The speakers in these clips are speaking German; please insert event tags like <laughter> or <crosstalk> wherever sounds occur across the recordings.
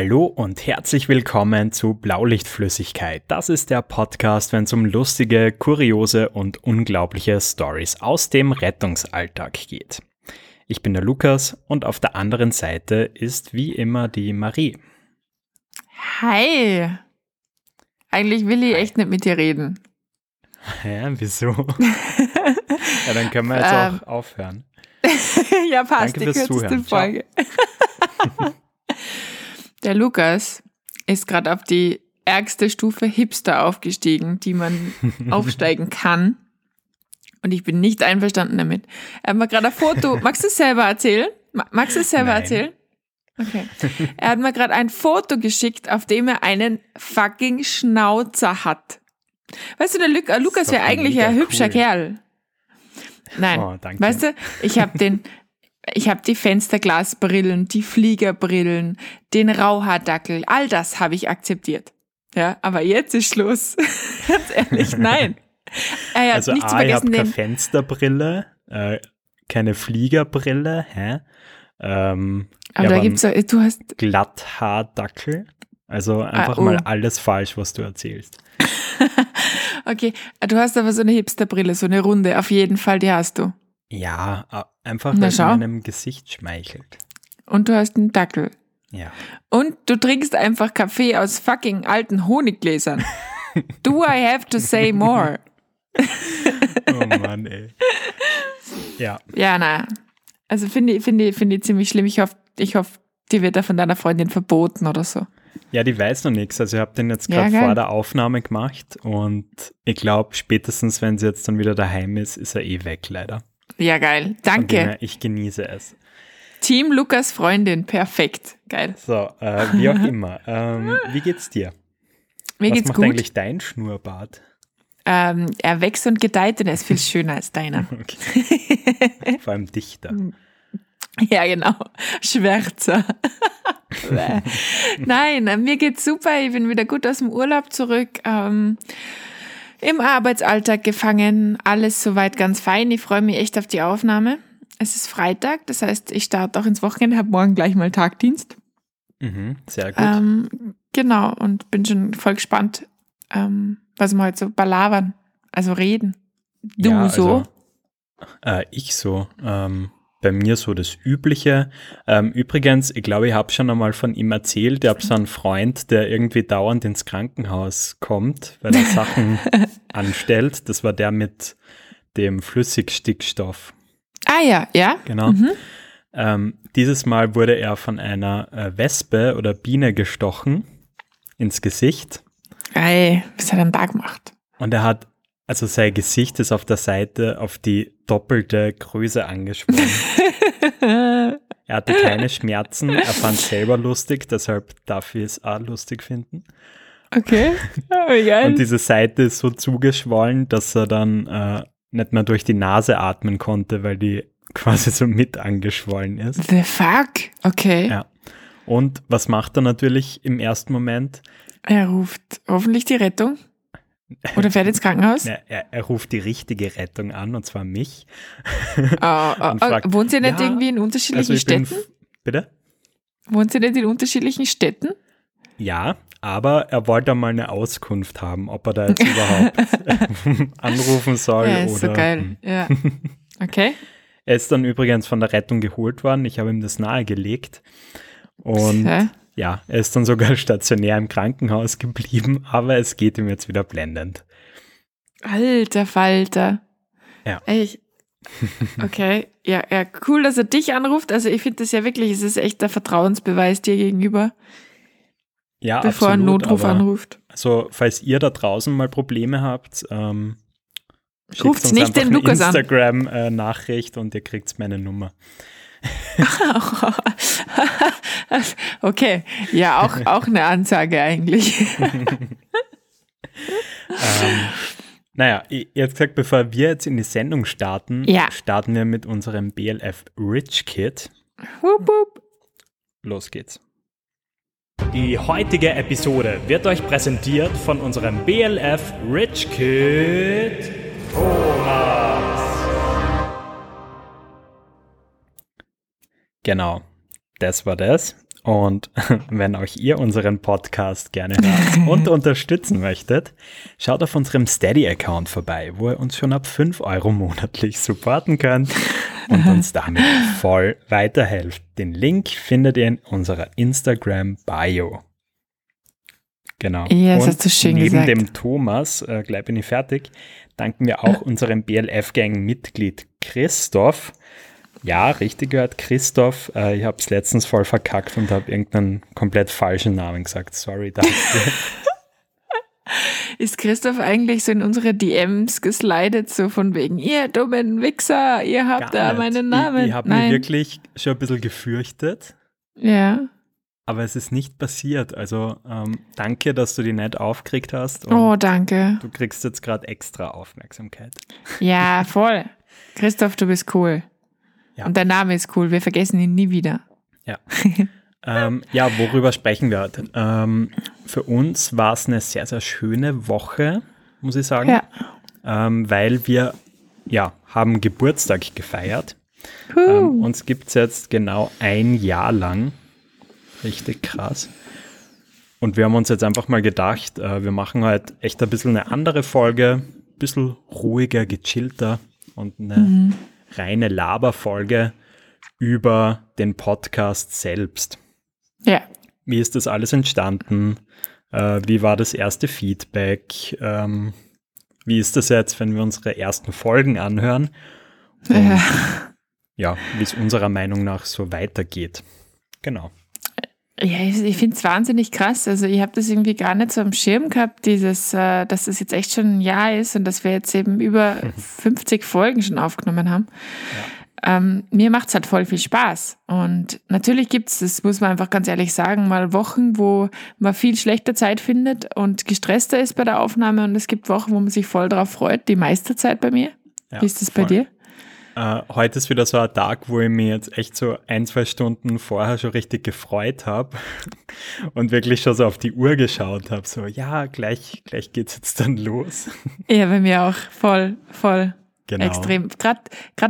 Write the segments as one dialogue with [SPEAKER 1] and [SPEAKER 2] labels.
[SPEAKER 1] Hallo und herzlich willkommen zu Blaulichtflüssigkeit. Das ist der Podcast, wenn es um lustige, kuriose und unglaubliche Stories aus dem Rettungsalltag geht. Ich bin der Lukas und auf der anderen Seite ist wie immer die Marie.
[SPEAKER 2] Hi. Eigentlich will ich echt nicht mit dir reden. <laughs>
[SPEAKER 1] Ja, wieso? <laughs> ja, dann können wir jetzt ähm, auch aufhören. <laughs>
[SPEAKER 2] ja, passt, Danke die kürzeste Zuhören. Folge. Der Lukas ist gerade auf die ärgste Stufe Hipster aufgestiegen, die man <laughs> aufsteigen kann. Und ich bin nicht einverstanden damit. Er hat mir gerade ein Foto. Magst du es selber erzählen? Magst du es selber Nein. erzählen? Okay. Er hat mir gerade ein Foto geschickt, auf dem er einen fucking Schnauzer hat. Weißt du, der Lu Lukas wäre eigentlich ein hübscher cool. Kerl. Nein. Oh, weißt du, ich habe den, <laughs> ich habe die Fensterglasbrillen, die Fliegerbrillen, den Rauhaardackel, all das habe ich akzeptiert. Ja, aber jetzt ist Schluss. <laughs> Ganz ehrlich, nein.
[SPEAKER 1] Hat also nicht A, zu vergessen, ich habe keine Fensterbrille, äh, keine Fliegerbrille, hä? Ähm,
[SPEAKER 2] aber da gibt's du hast
[SPEAKER 1] Glatthaardackel. Also einfach ah, oh. mal alles falsch, was du erzählst. <laughs>
[SPEAKER 2] okay, du hast aber so eine Hipsterbrille, so eine runde, auf jeden Fall, die hast du.
[SPEAKER 1] Ja, einfach weil es meinem Gesicht schmeichelt.
[SPEAKER 2] Und du hast einen Dackel.
[SPEAKER 1] Ja.
[SPEAKER 2] Und du trinkst einfach Kaffee aus fucking alten Honiggläsern. <laughs> Do I have to say more? <laughs>
[SPEAKER 1] oh Mann, ey. Ja.
[SPEAKER 2] Ja, na. Also finde ich, finde ich, finde ich ziemlich schlimm. Ich hoffe, ich hoffe, die wird da von deiner Freundin verboten oder so.
[SPEAKER 1] Ja, die weiß noch nichts. Also ich habe den jetzt gerade ja, vor der Aufnahme gemacht und ich glaube, spätestens wenn sie jetzt dann wieder daheim ist, ist er eh weg, leider.
[SPEAKER 2] Ja, geil. Danke.
[SPEAKER 1] Ich genieße es.
[SPEAKER 2] Team Lukas Freundin, perfekt. Geil.
[SPEAKER 1] So, äh, wie auch <laughs> immer. Ähm, wie geht's dir?
[SPEAKER 2] Mir
[SPEAKER 1] Was
[SPEAKER 2] geht's
[SPEAKER 1] macht
[SPEAKER 2] gut.
[SPEAKER 1] eigentlich dein Schnurrbart?
[SPEAKER 2] Ähm, er wächst und gedeiht und er ist viel schöner als deiner. <laughs>
[SPEAKER 1] Okay. <laughs> Vor allem dichter.
[SPEAKER 2] Ja, genau. Schwärzer. Nein, äh, mir geht's super. Ich bin wieder gut aus dem Urlaub zurück. Ähm, Im Arbeitsalltag gefangen. Alles soweit ganz fein. Ich freue mich echt auf die Aufnahme. Es ist Freitag, das heißt, ich starte auch ins Wochenende, habe morgen gleich mal Tagdienst.
[SPEAKER 1] Mhm, sehr gut.
[SPEAKER 2] Ähm, genau, und bin schon voll gespannt, ähm, was wir heute so balabern, also reden. Du ja, so?
[SPEAKER 1] Also, äh, ich so. Ähm, bei mir so das Übliche. Ähm, übrigens, ich glaube, ich habe schon einmal von ihm erzählt, ich habe so einen Freund, der irgendwie dauernd ins Krankenhaus kommt, weil er Sachen <laughs> anstellt. Das war der mit dem Flüssigstickstoff.
[SPEAKER 2] Ah ja, ja.
[SPEAKER 1] Genau. Mhm. Ähm, dieses Mal wurde er von einer äh, Wespe oder Biene gestochen ins Gesicht.
[SPEAKER 2] Ey, was hat er denn da gemacht?
[SPEAKER 1] Und er hat, also sein Gesicht ist auf der Seite auf die doppelte Größe angeschwollen. <laughs> er hatte keine Schmerzen, er fand es selber lustig, deshalb darf ich es auch lustig finden.
[SPEAKER 2] Okay. Oh,
[SPEAKER 1] Und diese Seite ist so zugeschwollen, dass er dann äh, nicht mehr durch die Nase atmen konnte, weil die quasi so mit angeschwollen ist.
[SPEAKER 2] The fuck? Okay.
[SPEAKER 1] Ja. Und was macht er natürlich im ersten Moment?
[SPEAKER 2] Er ruft hoffentlich die Rettung. Oder fährt ins Krankenhaus?
[SPEAKER 1] Ja, er, er, ruft die richtige Rettung an, und zwar mich. <laughs>
[SPEAKER 2] Oh, oh, fragt, wohnt ihr nicht ja, irgendwie in unterschiedlichen also Städten?
[SPEAKER 1] Bitte?
[SPEAKER 2] Wohnt ihr nicht in unterschiedlichen Städten?
[SPEAKER 1] Ja, aber er wollte mal eine Auskunft haben, ob er da jetzt <laughs> überhaupt <laughs> anrufen soll.
[SPEAKER 2] Ja, ist
[SPEAKER 1] oder,
[SPEAKER 2] so geil. Hm. Ja. Okay.
[SPEAKER 1] er ist dann übrigens von der Rettung geholt worden. Ich habe ihm das nahegelegt. Und okay. Ja, er ist dann sogar <laughs> stationär im Krankenhaus geblieben, aber es geht ihm jetzt wieder blendend.
[SPEAKER 2] Alter Falter.
[SPEAKER 1] Ja.
[SPEAKER 2] Ey, <laughs> okay, ja, ja, cool, dass er dich anruft. Also ich finde das ja wirklich, es ist echt der Vertrauensbeweis dir gegenüber.
[SPEAKER 1] Ja,
[SPEAKER 2] bevor
[SPEAKER 1] absolut,
[SPEAKER 2] ein Notruf anruft.
[SPEAKER 1] Also, falls ihr da draußen mal Probleme habt, ähm,
[SPEAKER 2] ruft nicht den Lukas
[SPEAKER 1] an. Instagram-Nachricht äh, und ihr kriegt meine Nummer. <laughs>
[SPEAKER 2] okay, ja, auch, auch eine Ansage eigentlich. ähm,
[SPEAKER 1] naja, jetzt gesagt, bevor wir jetzt in die Sendung starten,
[SPEAKER 2] ja.
[SPEAKER 1] starten wir mit unserem BLF Rich Kit.
[SPEAKER 2] Wupp, wupp.
[SPEAKER 1] Los geht's.
[SPEAKER 3] Die heutige Episode wird euch präsentiert von unserem BLF Rich Kid Thomas.
[SPEAKER 1] Genau, das war das. Und <laughs> wenn auch ihr unseren Podcast gerne hört <laughs> und unterstützen möchtet, schaut auf unserem Steady-Account vorbei, wo ihr uns schon ab 5 Euro monatlich supporten könnt und <laughs> uns damit voll weiterhelft. Den Link findet ihr in unserer Instagram-Bio. Genau.
[SPEAKER 2] Ja, das
[SPEAKER 1] und
[SPEAKER 2] hast du schön
[SPEAKER 1] neben
[SPEAKER 2] gesagt.
[SPEAKER 1] dem Thomas, äh, gleich bin ich fertig, danken wir auch unserem BLF-Gang-Mitglied Christoph. Ja, richtig gehört, Christoph. Äh, ich habe es letztens voll verkackt und habe irgendeinen komplett falschen Namen gesagt. Sorry dafür. <laughs>
[SPEAKER 2] Ist Christoph eigentlich so in unsere DMs geslidet, so von wegen, ihr dummen Wichser, ihr habt da
[SPEAKER 1] Gar nicht.
[SPEAKER 2] meinen Namen.
[SPEAKER 1] Ich, ich habe mich wirklich schon ein bisschen gefürchtet,
[SPEAKER 2] Ja.
[SPEAKER 1] aber es ist nicht passiert. Also ähm, danke, dass du die nicht aufgeregt hast und
[SPEAKER 2] Oh, danke.
[SPEAKER 1] du kriegst jetzt gerade extra Aufmerksamkeit.
[SPEAKER 2] Ja, voll. <laughs> Christoph, du bist cool.
[SPEAKER 1] Ja.
[SPEAKER 2] Und dein Name ist cool. Wir vergessen ihn nie wieder.
[SPEAKER 1] Ja. <laughs> ähm, ja, worüber sprechen wir heute? Ähm, für uns war es eine sehr, sehr schöne Woche, muss ich sagen,
[SPEAKER 2] Ja.
[SPEAKER 1] ähm, weil wir ja, haben Geburtstag gefeiert. Ähm, uns gibt es jetzt genau ein Jahr lang. Richtig krass. Und wir haben uns jetzt einfach mal gedacht, äh, wir machen halt echt ein bisschen eine andere Folge, ein bisschen ruhiger, gechillter und eine reine Laberfolge über den Podcast selbst.
[SPEAKER 2] ja.
[SPEAKER 1] Wie ist das alles entstanden? Äh, wie war das erste Feedback? Ähm, wie ist das jetzt, wenn wir unsere ersten Folgen anhören?
[SPEAKER 2] ja.
[SPEAKER 1] Ja, wie es unserer Meinung nach so weitergeht. Genau.
[SPEAKER 2] Ja, ich, ich finde es wahnsinnig krass. Also ich habe das irgendwie gar nicht so am Schirm gehabt, dieses, äh, dass das jetzt echt schon ein Jahr ist und dass wir jetzt eben über <laughs> 50 Folgen schon aufgenommen haben. Ähm, mir macht es halt voll viel Spaß. Und natürlich gibt es, das muss man einfach ganz ehrlich sagen, mal Wochen, wo man viel schlechter Zeit findet und gestresster ist bei der Aufnahme. Und es gibt Wochen, wo man sich voll drauf freut. Die meiste Zeit bei mir.
[SPEAKER 1] Ja,
[SPEAKER 2] Wie ist das bei
[SPEAKER 1] voll.
[SPEAKER 2] dir?
[SPEAKER 1] Äh, heute ist wieder so ein Tag, wo ich mich jetzt echt so ein, zwei Stunden vorher schon richtig gefreut habe <laughs> und wirklich schon so auf die Uhr geschaut habe. So, ja, gleich, gleich geht's jetzt dann los. <laughs>
[SPEAKER 2] Ja, bei mir auch. Voll, voll.
[SPEAKER 1] Genau.
[SPEAKER 2] Extrem. Gerade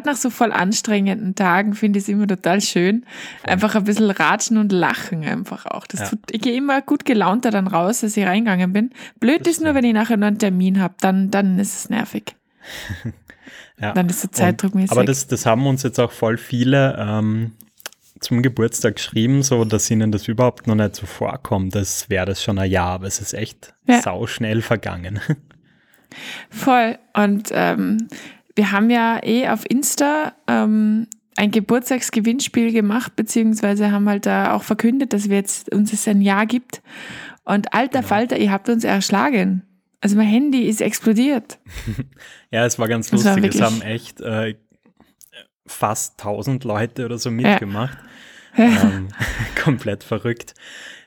[SPEAKER 2] nach so voll anstrengenden Tagen finde ich es immer total schön. Einfach ein bisschen ratschen und lachen einfach auch. Das
[SPEAKER 1] Ja.
[SPEAKER 2] tut, ich gehe immer gut gelaunter dann raus, als ich reingegangen bin. Blöd
[SPEAKER 1] Das
[SPEAKER 2] ist nur, wenn ich nachher noch einen Termin habe, dann, dann ist es nervig. <laughs>
[SPEAKER 1] Ja.
[SPEAKER 2] Dann ist der Zeitdruck
[SPEAKER 1] Und-. Aber das, das haben uns jetzt auch voll viele ähm, zum Geburtstag geschrieben, so dass ihnen das überhaupt noch nicht so vorkommt. Das wäre das schon ein Jahr, aber es ist echt
[SPEAKER 2] Ja.
[SPEAKER 1] sauschnell vergangen. <laughs>
[SPEAKER 2] Voll. Und ähm, wir haben ja eh auf Insta ähm, ein Geburtstagsgewinnspiel gemacht, beziehungsweise haben halt da auch verkündet, dass wir jetzt uns es ein Jahr gibt. Und alter
[SPEAKER 1] Genau.
[SPEAKER 2] Falter, ihr habt uns erschlagen. Also mein Handy ist explodiert. <laughs>
[SPEAKER 1] Ja, es war ganz
[SPEAKER 2] Das war
[SPEAKER 1] lustig. es haben echt äh, fast 1000 Leute oder so mitgemacht. Ähm, <laughs> komplett verrückt.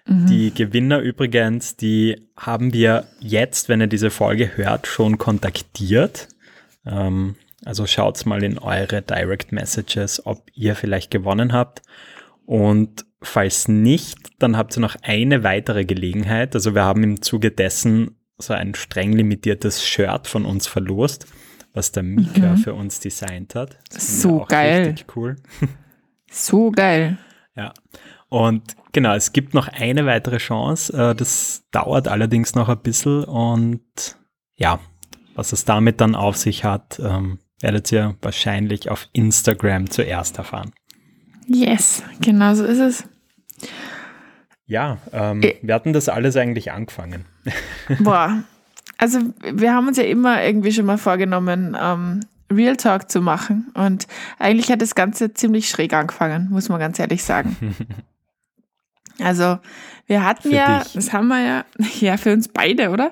[SPEAKER 2] Mhm.
[SPEAKER 1] Die Gewinner übrigens, die haben wir jetzt, wenn ihr diese Folge hört, schon kontaktiert. Ähm, also schaut mal in eure Direct Messages, ob ihr vielleicht gewonnen habt. Und falls nicht, dann habt ihr noch eine weitere Gelegenheit. Also wir haben im Zuge dessen so ein streng limitiertes Shirt von uns verlost, was der Mika für uns designt hat. Das
[SPEAKER 2] Mhm. So geil.
[SPEAKER 1] Richtig cool.
[SPEAKER 2] So geil.
[SPEAKER 1] Ja. Und genau, es gibt noch eine weitere Chance. Äh, Das dauert allerdings noch ein bisschen und ja, was es damit dann auf sich hat, ähm, werdet ihr wahrscheinlich auf Instagram zuerst erfahren.
[SPEAKER 2] Yes, genau so ist es.
[SPEAKER 1] Ja, ähm,
[SPEAKER 2] Äh.
[SPEAKER 1] wir hatten das alles eigentlich angefangen. <laughs>
[SPEAKER 2] Boah. Also wir haben uns ja immer irgendwie schon mal vorgenommen, ähm, Real Talk zu machen. Und eigentlich hat das Ganze ziemlich schräg angefangen, muss man ganz ehrlich sagen. <laughs> Also wir hatten
[SPEAKER 1] Für
[SPEAKER 2] ja,
[SPEAKER 1] dich.
[SPEAKER 2] das haben wir ja, <laughs> ja für uns beide, oder?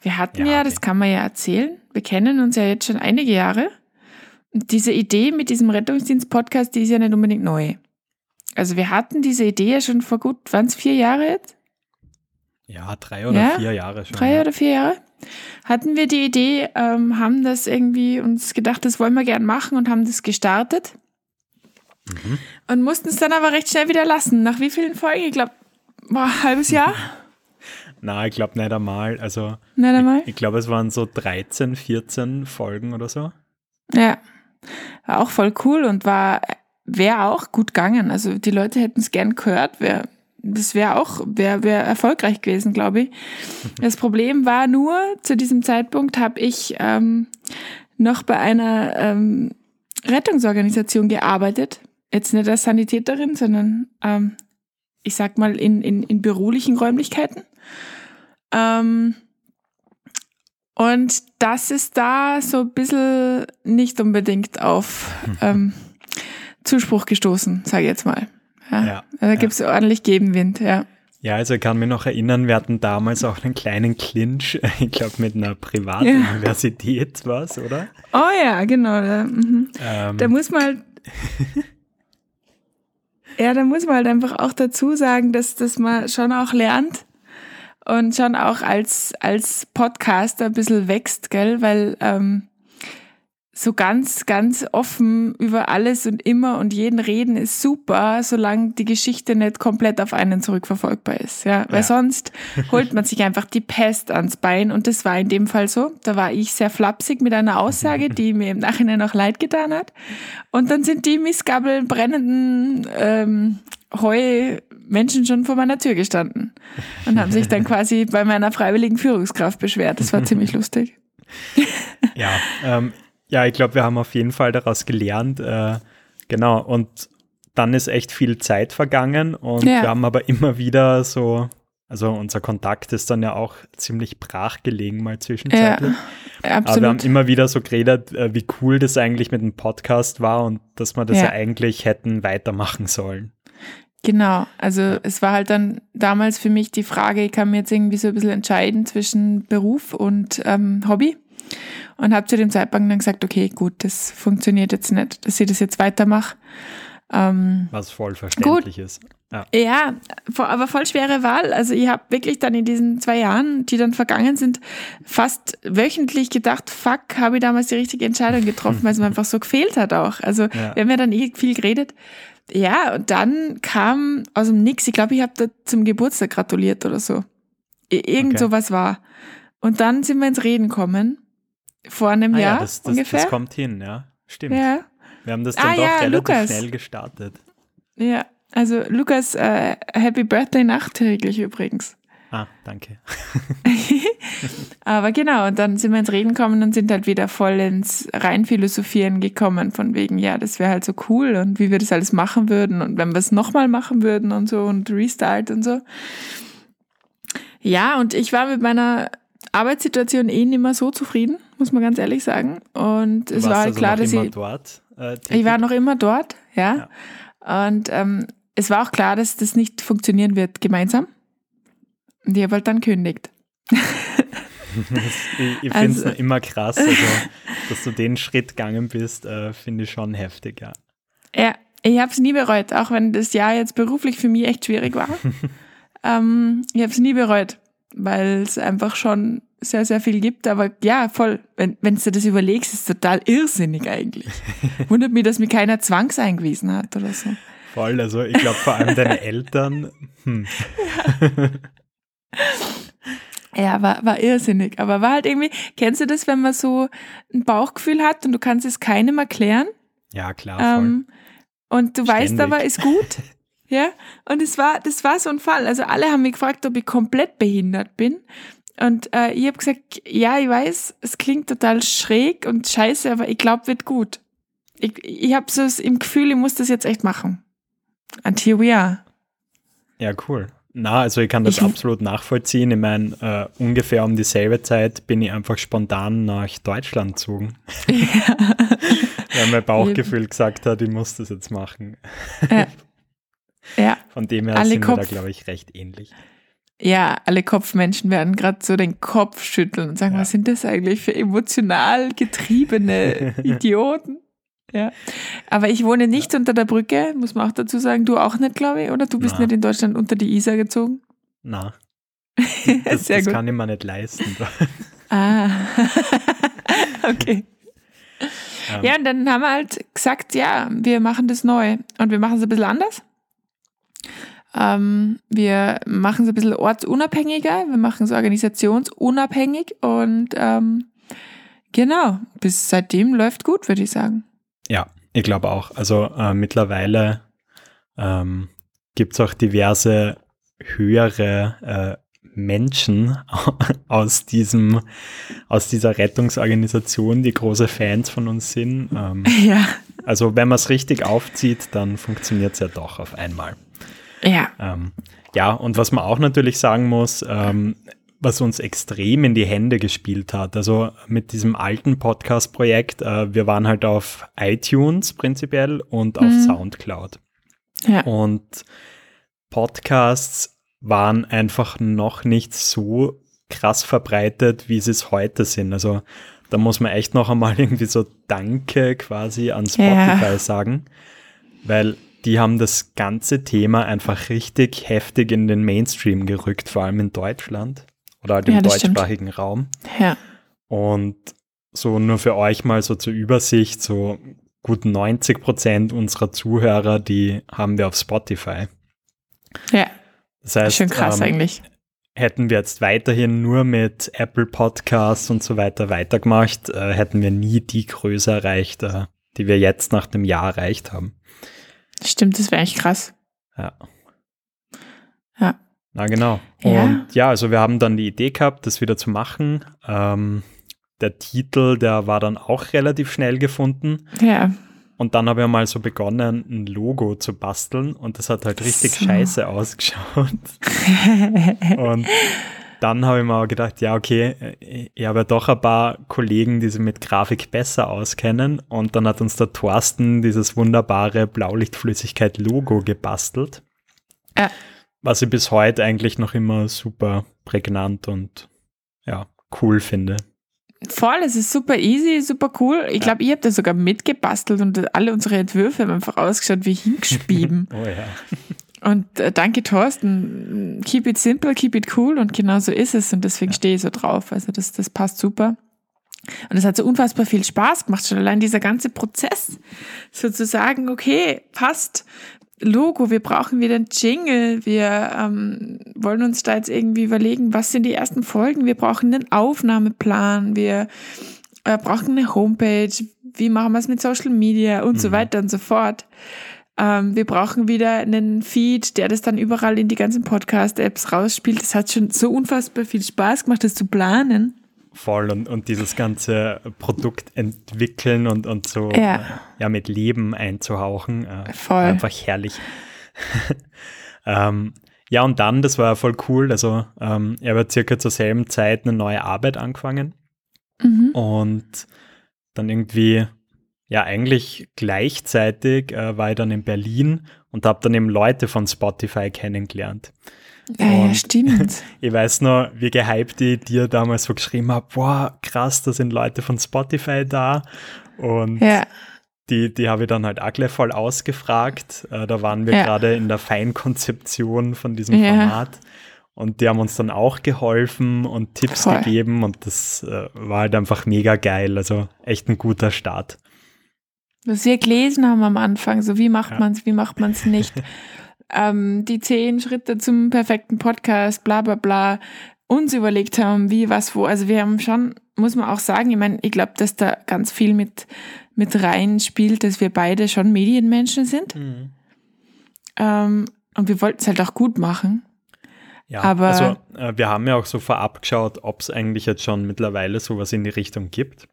[SPEAKER 2] Wir hatten
[SPEAKER 1] Ja,
[SPEAKER 2] ja, das kann man ja erzählen. Wir kennen uns ja jetzt schon einige Jahre. Und diese Idee mit diesem Rettungsdienst-Podcast, die ist ja nicht unbedingt neu. Also wir hatten diese Idee ja schon vor gut, waren es vier Jahre jetzt?
[SPEAKER 1] Ja, drei oder
[SPEAKER 2] Ja,
[SPEAKER 1] vier Jahre schon.
[SPEAKER 2] drei
[SPEAKER 1] ja.
[SPEAKER 2] oder vier Jahre, hatten wir die Idee, ähm, haben das irgendwie uns gedacht, das wollen wir gern machen und haben das gestartet.
[SPEAKER 1] Mhm.
[SPEAKER 2] Und mussten es dann aber recht schnell wieder lassen. Nach wie vielen Folgen? Ich glaube, war ein halbes <laughs> Jahr?
[SPEAKER 1] Na, ich glaube nicht einmal. Also
[SPEAKER 2] Nicht einmal?
[SPEAKER 1] ich glaube, es waren so 13, 14 Folgen oder so.
[SPEAKER 2] Ja. War auch voll cool und war, wäre auch gut gegangen. Also die Leute hätten es gern gehört, wäre das wäre auch, wäre wär erfolgreich gewesen, glaube ich. <laughs> Das Problem war nur, zu diesem Zeitpunkt habe ich ähm, noch bei einer ähm, Rettungsorganisation gearbeitet. Jetzt nicht als Sanitäterin, sondern ähm, ich sag mal in, in, in beruflichen Räumlichkeiten. Ähm, und das ist da so ein bisschen nicht unbedingt auf <laughs> ähm, Zuspruch gestoßen, sage ich jetzt mal. Ja. ja da gibt es ordentlich Gegenwind, ja.
[SPEAKER 1] Ja, also ich kann mich noch erinnern, wir hatten damals auch einen kleinen Clinch, <laughs> ich glaube mit einer Privatuniversität ja. was, oder?
[SPEAKER 2] Oh ja, genau. Da, mhm. ähm. da muss man halt, <laughs> ja, da muss man halt einfach auch dazu sagen, dass, dass man schon auch lernt und schon auch als, als Podcaster ein bisschen wächst, gell, weil ähm, so ganz, ganz offen über alles und immer und jeden reden ist super, solange die Geschichte nicht komplett auf einen zurückverfolgbar ist. Ja, weil ja. sonst <laughs> holt man sich einfach die Pest ans Bein und das war in dem Fall so. Da war ich sehr flapsig mit einer Aussage, die mir im Nachhinein auch leid getan hat. Und dann sind die Missgabeln brennenden ähm, Heu Menschen schon vor meiner Tür gestanden und haben sich dann quasi bei meiner freiwilligen Führungskraft beschwert. Das war ziemlich <laughs> lustig.
[SPEAKER 1] Ja, ähm, ja, ich glaube, wir haben auf jeden Fall daraus gelernt. Äh, genau, und dann ist echt viel Zeit vergangen und ja. wir haben aber immer wieder so, also unser Kontakt ist dann ja auch ziemlich brach gelegen mal zwischenzeitlich. Ja, absolut. Aber wir haben immer wieder so geredet, äh, wie cool das eigentlich mit dem Podcast war und dass wir das ja, ja eigentlich hätten weitermachen sollen.
[SPEAKER 2] Genau, also es war halt dann damals für mich die Frage, ich kann mir jetzt irgendwie so ein bisschen entscheiden zwischen Beruf und ähm, Hobby und habe zu dem Zeitpunkt dann gesagt, okay, gut, das funktioniert jetzt nicht, dass ich das jetzt weitermache.
[SPEAKER 1] Ähm, Was voll verständlich gut. ist.
[SPEAKER 2] Ja. ja, aber voll schwere Wahl. Also ich habe wirklich dann in diesen zwei Jahren, die dann vergangen sind, fast wöchentlich gedacht, fuck, habe ich damals die richtige Entscheidung getroffen, weil es mir <laughs> einfach so gefehlt hat auch. Also ja. wir haben ja dann eh viel geredet. Ja, und dann kam aus dem Nix, ich glaube, ich habe da zum Geburtstag gratuliert oder so. Irgend okay. sowas war. Und dann sind wir ins Reden kommen vor einem ah, Jahr ja,
[SPEAKER 1] das, das,
[SPEAKER 2] ungefähr.
[SPEAKER 1] Das kommt hin, ja. Stimmt. Ja. Wir haben das dann ah, doch ja, relativ Lukas. schnell gestartet.
[SPEAKER 2] Ja, also Lukas, äh, Happy Birthday nachträglich übrigens.
[SPEAKER 1] Ah, danke. <laughs>
[SPEAKER 2] Aber genau, und dann sind wir ins Reden gekommen und sind halt wieder voll ins Reinphilosophieren gekommen, von wegen, ja, das wäre halt so cool und wie wir das alles machen würden und wenn wir es nochmal machen würden und so und Restart und so. Ja, und ich war mit meiner Arbeitssituation eh nicht mehr so zufrieden, muss man ganz ehrlich sagen. Und es war halt also klar, dass ich. Dort, äh, ich war noch immer dort, ja. ja. Und ähm, es war auch klar, dass das nicht funktionieren wird gemeinsam. Und ich habe halt dann kündigt. <laughs>
[SPEAKER 1] ich ich finde es also, immer krass, also, dass du den Schritt gegangen bist, äh, finde ich schon heftig, ja.
[SPEAKER 2] Ja, ich habe es nie bereut, auch wenn das Jahr jetzt beruflich für mich echt schwierig war. <laughs> ähm, ich habe es nie bereut weil es einfach schon sehr, sehr viel gibt. Aber ja, voll, wenn, wenn du das überlegst, ist total irrsinnig eigentlich. <laughs> Wundert mich, dass mich keiner zwangseingewiesen hat oder so.
[SPEAKER 1] Voll, also ich glaube vor allem deine Eltern. Hm.
[SPEAKER 2] Ja. ja, war, war irrsinnig. Aber war halt irgendwie, kennst du das, wenn man so ein Bauchgefühl hat und du kannst es keinem erklären?
[SPEAKER 1] Ja, klar. Voll. Ähm,
[SPEAKER 2] und du Ständig. weißt aber, ist gut. <laughs> Ja, und es war, das war so ein Fall. Also alle haben mich gefragt, ob ich komplett behindert bin. Und äh, ich habe gesagt, ja, ich weiß, es klingt total schräg und scheiße, aber ich glaube, wird gut. Ich, ich habe so im Gefühl, ich muss das jetzt echt machen. And here we are.
[SPEAKER 1] Ja, cool. Na, also ich kann das ich, absolut nachvollziehen. Ich meine, äh, ungefähr um dieselbe Zeit bin ich einfach spontan nach Deutschland gezogen. Ja. <laughs> <laughs> Weil mein Bauchgefühl gesagt hat, ich muss das jetzt machen. Ja. <laughs> Ja. Von dem her alle sind Kopf, wir da, glaube ich, recht ähnlich.
[SPEAKER 2] Ja, alle Kopfmenschen werden gerade so den Kopf schütteln und sagen, ja. was sind das eigentlich für emotional getriebene <laughs> Idioten? Ja. Aber ich wohne nicht ja. unter der Brücke, muss man auch dazu sagen. Du auch nicht, glaube ich, oder? Du bist Na. nicht in Deutschland unter die Isar gezogen?
[SPEAKER 1] Na. <laughs> Das, das kann ich mir nicht leisten.
[SPEAKER 2] ah. <laughs> okay. Ja. ja, und dann haben wir halt gesagt, ja, wir machen das neu. Und wir machen es ein bisschen anders. Ähm, wir machen es ein bisschen ortsunabhängiger, wir machen es organisationsunabhängig und ähm, genau, bis seitdem läuft gut, würde ich sagen.
[SPEAKER 1] Ja, ich glaube auch. Also äh, mittlerweile ähm, gibt es auch diverse höhere äh, Menschen <laughs> aus diesem, aus dieser Rettungsorganisation, die große Fans von uns sind. Ähm, <laughs>
[SPEAKER 2] Ja.
[SPEAKER 1] also wenn man es richtig aufzieht, dann funktioniert es ja doch auf einmal.
[SPEAKER 2] Ja.
[SPEAKER 1] Ähm, ja, und was man auch natürlich sagen muss, ähm, was uns extrem in die Hände gespielt hat, also mit diesem alten Podcast-Projekt, äh, wir waren halt auf iTunes prinzipiell und auf
[SPEAKER 2] Mhm.
[SPEAKER 1] Soundcloud.
[SPEAKER 2] Ja.
[SPEAKER 1] Und Podcasts waren einfach noch nicht so krass verbreitet, wie sie es heute sind. Also da muss man echt noch einmal <laughs> irgendwie so Danke quasi an Spotify
[SPEAKER 2] Ja.
[SPEAKER 1] sagen, weil die haben das ganze Thema einfach richtig heftig in den Mainstream gerückt, vor allem in Deutschland oder halt im
[SPEAKER 2] Ja, das stimmt.
[SPEAKER 1] deutschsprachigen Raum.
[SPEAKER 2] Ja.
[SPEAKER 1] Und so nur für euch mal so zur Übersicht, so gut 90 Prozent unserer Zuhörer, die haben wir auf Spotify.
[SPEAKER 2] Ja.
[SPEAKER 1] Das heißt,
[SPEAKER 2] Schön krass
[SPEAKER 1] ähm,
[SPEAKER 2] eigentlich.
[SPEAKER 1] hätten wir jetzt weiterhin nur mit Apple Podcasts und so weiter weitergemacht, äh, hätten wir nie die Größe erreicht, äh, die wir jetzt nach dem Jahr erreicht haben.
[SPEAKER 2] Stimmt, das wäre echt krass.
[SPEAKER 1] Ja.
[SPEAKER 2] Ja.
[SPEAKER 1] Na genau.
[SPEAKER 2] Ja.
[SPEAKER 1] Und ja, also wir haben dann die Idee gehabt, das wieder zu machen. Ähm, der Titel, der war dann auch relativ schnell gefunden.
[SPEAKER 2] Ja.
[SPEAKER 1] Und dann habe ich mal so begonnen, ein Logo zu basteln und das hat halt richtig
[SPEAKER 2] So.
[SPEAKER 1] scheiße <laughs> ausgeschaut. <laughs> Und dann habe ich mir auch gedacht, ja, okay, ich habe ja doch ein paar Kollegen, die sich mit Grafik besser auskennen. Und dann hat uns der Thorsten dieses wunderbare Blaulichtflüssigkeit-Logo gebastelt.
[SPEAKER 2] Ja.
[SPEAKER 1] Was ich bis heute eigentlich noch immer super prägnant und ja, cool finde.
[SPEAKER 2] Voll, es ist super easy, super cool. Ich glaube, ihr habt das sogar mitgebastelt und alle unsere Entwürfe haben einfach ausgeschaut wie <laughs> hingeschrieben.
[SPEAKER 1] Oh ja.
[SPEAKER 2] Und äh, danke, Thorsten. Keep it simple, keep it cool und genau so ist es und deswegen stehe ich so drauf. Also das, das passt super. Und es hat so unfassbar viel Spaß gemacht, schon allein dieser ganze Prozess. Sozusagen, okay, passt. Logo, wir brauchen wieder einen Jingle, wir ähm, wollen uns da jetzt irgendwie überlegen, was sind die ersten Folgen, wir brauchen einen Aufnahmeplan, wir äh, brauchen eine Homepage, wie machen wir es mit Social Media und so
[SPEAKER 1] Mhm.
[SPEAKER 2] weiter und so fort. Ähm, wir brauchen wieder einen Feed, der das dann überall in die ganzen Podcast-Apps rausspielt. Das hat schon so unfassbar viel Spaß gemacht, das zu planen.
[SPEAKER 1] Voll und, und dieses ganze Produkt entwickeln und, und so
[SPEAKER 2] Ja.
[SPEAKER 1] ja, mit Leben einzuhauchen. Äh,
[SPEAKER 2] Voll.
[SPEAKER 1] Einfach herrlich. <laughs> ähm, ja, und dann, das war ja voll cool. Also, ähm, ich habe circa zur selben Zeit eine neue Arbeit angefangen
[SPEAKER 2] Mhm.
[SPEAKER 1] und dann irgendwie, ja, eigentlich gleichzeitig äh, war ich dann in Berlin und habe dann eben Leute von Spotify kennengelernt.
[SPEAKER 2] Ja, ja, stimmt. <laughs>
[SPEAKER 1] Ich weiß noch, wie gehypt ich dir damals so geschrieben habe, boah, krass, da sind Leute von Spotify da. Und
[SPEAKER 2] ja,
[SPEAKER 1] die, die habe ich dann halt auch gleich voll ausgefragt. Äh, da waren wir
[SPEAKER 2] Ja.
[SPEAKER 1] gerade in der Feinkonzeption von diesem. Format. Und die haben uns dann auch geholfen und Tipps
[SPEAKER 2] Voll.
[SPEAKER 1] gegeben und das äh, war halt einfach mega geil. Also echt ein guter Start.
[SPEAKER 2] Was wir gelesen haben am Anfang, so wie macht
[SPEAKER 1] Ja.
[SPEAKER 2] man es, wie macht man es nicht. <laughs> ähm, die zehn Schritte zum perfekten Podcast, bla bla bla, uns überlegt haben, wie, was, wo. Also wir haben schon, muss man auch sagen, ich meine, ich glaube, dass da ganz viel mit, mit rein spielt, dass wir beide schon Medienmenschen sind. Ähm, und wir wollten es halt auch gut machen.
[SPEAKER 1] Ja,
[SPEAKER 2] Aber-
[SPEAKER 1] also äh, wir haben ja auch so vorab geschaut, ob es eigentlich jetzt schon mittlerweile sowas in die Richtung gibt.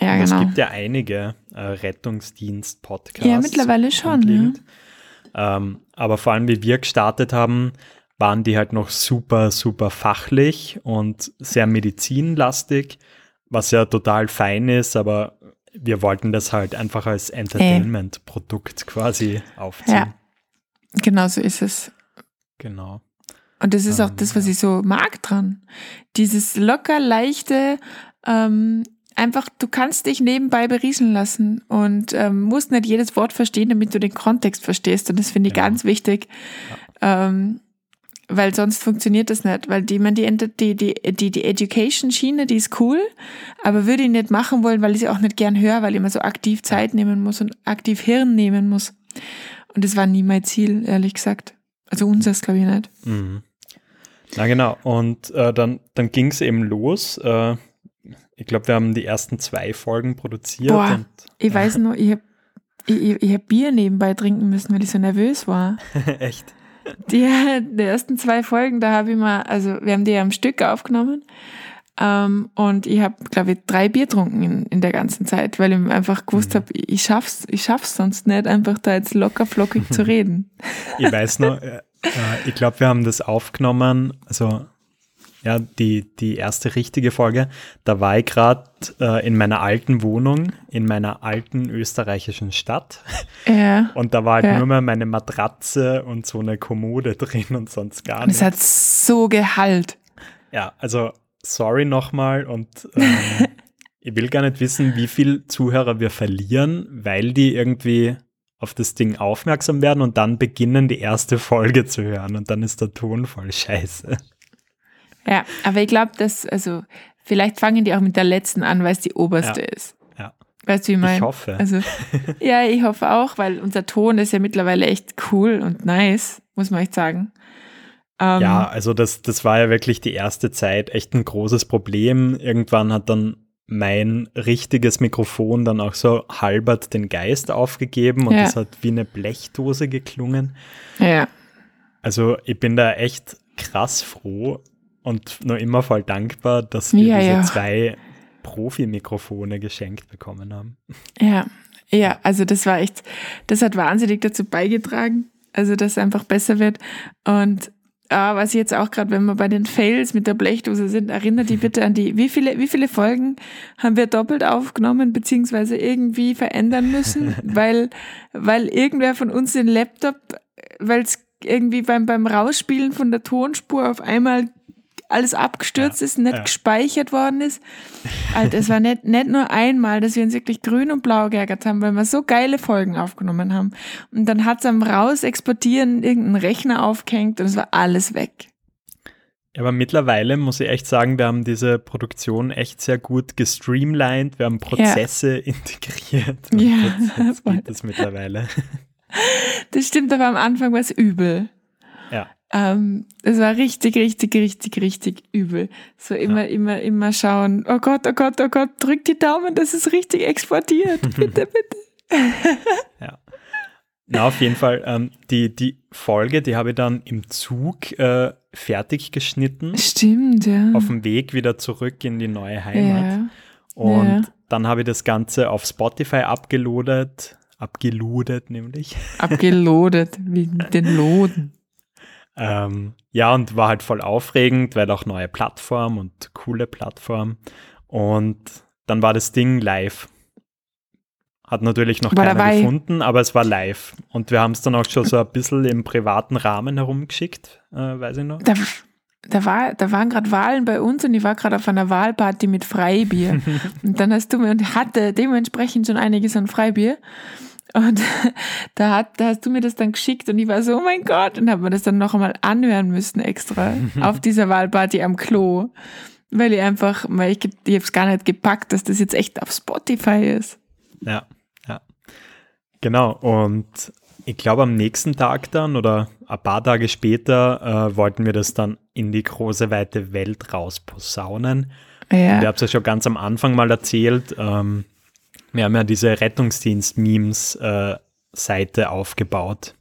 [SPEAKER 2] Ja,
[SPEAKER 1] Und Es
[SPEAKER 2] genau.
[SPEAKER 1] gibt ja einige äh, Rettungsdienst-Podcasts.
[SPEAKER 2] Ja, mittlerweile schon,
[SPEAKER 1] grundlegend. Ähm, aber vor allem, wie wir gestartet haben, waren die halt noch super, super fachlich und sehr medizinlastig, was ja total fein ist, aber wir wollten das halt einfach als Entertainment-Produkt quasi aufziehen.
[SPEAKER 2] Ja. Genau so ist es.
[SPEAKER 1] Genau.
[SPEAKER 2] Und das ist auch
[SPEAKER 1] Ähm,
[SPEAKER 2] das, was
[SPEAKER 1] ja.
[SPEAKER 2] ich so mag dran. Dieses locker, leichte, ähm, einfach, du kannst dich nebenbei berieseln lassen und ähm, musst nicht jedes Wort verstehen, damit du den Kontext verstehst. Und das finde ich
[SPEAKER 1] Genau.
[SPEAKER 2] ganz wichtig. Ähm, weil sonst funktioniert das nicht. Weil die, man die, die, die, die, die Education-Schiene, die ist cool, aber würde ich nicht machen wollen, weil ich sie auch nicht gern höre, weil ich immer so aktiv Zeit nehmen muss und aktiv Hirn nehmen muss. Und das war nie mein Ziel, ehrlich gesagt. Also unseres, glaube ich, nicht.
[SPEAKER 1] Mhm. Na genau, und äh, dann, dann ging es eben los. Äh, ich glaube, wir haben die ersten zwei Folgen produziert.
[SPEAKER 2] Boah, Ich weiß nur, ich habe ich, ich, hab Bier nebenbei trinken müssen, weil ich so nervös war. <laughs>
[SPEAKER 1] Echt?
[SPEAKER 2] die, die ersten zwei Folgen, da habe ich mal, also wir haben die am Stück aufgenommen. Ähm, und ich habe, glaube ich, drei Bier getrunken in, in der ganzen Zeit, weil ich einfach gewusst mhm. habe, ich schaff's, ich schaff's sonst nicht, einfach da jetzt locker flockig zu <laughs> reden.
[SPEAKER 1] Ich weiß noch, äh, äh, ich glaube, wir haben das aufgenommen, also ja, die, die erste richtige Folge, da war ich gerade äh, in meiner alten Wohnung, in meiner alten österreichischen Stadt.
[SPEAKER 2] Ja. <laughs>
[SPEAKER 1] Und da war halt
[SPEAKER 2] ja.
[SPEAKER 1] nur mehr meine Matratze und so eine Kommode <laughs> drin und sonst gar
[SPEAKER 2] nichts.
[SPEAKER 1] Es
[SPEAKER 2] hat so gehalt.
[SPEAKER 1] Ja, also sorry nochmal und ähm, <laughs> ich will gar nicht wissen, wie viele Zuhörer wir verlieren, weil die irgendwie auf das Ding aufmerksam werden und dann beginnen, die erste Folge zu hören und dann ist der Ton voll scheiße.
[SPEAKER 2] Ja, aber ich glaube, dass, also, vielleicht fangen die auch mit der letzten an, weil es die oberste
[SPEAKER 1] ja.
[SPEAKER 2] ist.
[SPEAKER 1] Ja.
[SPEAKER 2] Weißt du, wie ich meine?
[SPEAKER 1] Ich hoffe.
[SPEAKER 2] Also, <laughs> ja, ich hoffe auch, weil unser Ton ist ja mittlerweile echt cool und nice, muss man echt sagen.
[SPEAKER 1] Ähm, ja, also das, das war ja wirklich die erste Zeit echt ein großes Problem. Irgendwann hat dann mein richtiges Mikrofon dann auch so halbert den Geist aufgegeben und ja. das hat wie eine Blechdose geklungen.
[SPEAKER 2] Ja.
[SPEAKER 1] Also ich bin da echt krass froh und noch immer voll dankbar, dass wir
[SPEAKER 2] ja,
[SPEAKER 1] diese
[SPEAKER 2] ja.
[SPEAKER 1] zwei Profi-Mikrofone geschenkt bekommen haben.
[SPEAKER 2] Ja, ja, also das war echt, das hat wahnsinnig dazu beigetragen, also dass es einfach besser wird und Ah, was ich jetzt auch gerade, wenn wir bei den Fails mit der Blechdose sind, erinnert die bitte an die, wie viele, wie viele Folgen haben wir doppelt aufgenommen, beziehungsweise irgendwie verändern müssen, <laughs> weil, weil irgendwer von uns den Laptop, weil es irgendwie beim, beim Rausspielen von der Tonspur auf einmal alles abgestürzt ja, ist, nicht ja. gespeichert worden ist. Also es war nicht, nicht nur einmal, dass wir uns wirklich grün und blau geärgert haben, weil wir so geile Folgen aufgenommen haben. Und dann hat es am Raus exportieren irgendeinen Rechner aufgehängt und es war alles weg.
[SPEAKER 1] Aber mittlerweile muss ich echt sagen, wir haben diese Produktion echt sehr gut gestreamlined, wir haben Prozesse ja. <laughs> integriert.
[SPEAKER 2] Ja,
[SPEAKER 1] das <laughs> geht es mittlerweile.
[SPEAKER 2] Das stimmt, aber am Anfang war es übel. Ähm, es war richtig, richtig, richtig, richtig übel. So immer, ja. immer, immer schauen, oh Gott, oh Gott, oh Gott, drück die Daumen, dass es richtig exportiert. <laughs> bitte, bitte.
[SPEAKER 1] ja. Na, auf jeden Fall, ähm, die, die Folge, die habe ich dann im Zug äh, fertig geschnitten.
[SPEAKER 2] Stimmt, ja.
[SPEAKER 1] Auf dem Weg wieder zurück in die neue Heimat.
[SPEAKER 2] Ja.
[SPEAKER 1] Und
[SPEAKER 2] ja.
[SPEAKER 1] dann habe ich das Ganze auf Spotify abgeloadet, abgeloadet nämlich.
[SPEAKER 2] Abgeloadet, wie <laughs> den Loden.
[SPEAKER 1] Ähm, ja, und war halt voll aufregend, weil auch neue Plattform und coole Plattform. Und dann war das Ding live. Hat natürlich noch
[SPEAKER 2] war
[SPEAKER 1] keiner
[SPEAKER 2] dabei.
[SPEAKER 1] gefunden, aber es war live. Und wir haben es dann auch schon so ein bisschen im privaten Rahmen herumgeschickt, äh, weiß ich noch.
[SPEAKER 2] Da, da, war, da waren gerade Wahlen bei uns und ich war gerade auf einer Wahlparty mit Freibier. <laughs> und dann hast du mir und hatte dementsprechend schon einiges an Freibier. Und <laughs> da, hat, da hast du mir das dann geschickt und ich war so, oh mein Gott, und habe mir das dann noch einmal anhören müssen extra <laughs> auf dieser Wahlparty am Klo. Weil ich einfach, weil ich, ich habe es gar nicht gepackt, dass das jetzt echt auf Spotify ist.
[SPEAKER 1] Ja, ja. Genau. Und ich glaube, am nächsten Tag dann oder ein paar Tage später äh, wollten wir das dann in die große, weite Welt rausposaunen.
[SPEAKER 2] Ja.
[SPEAKER 1] Und ich habe es ja schon ganz am Anfang mal erzählt. Ähm, wir haben ja diese Rettungsdienst-Memes-Seite äh, aufgebaut.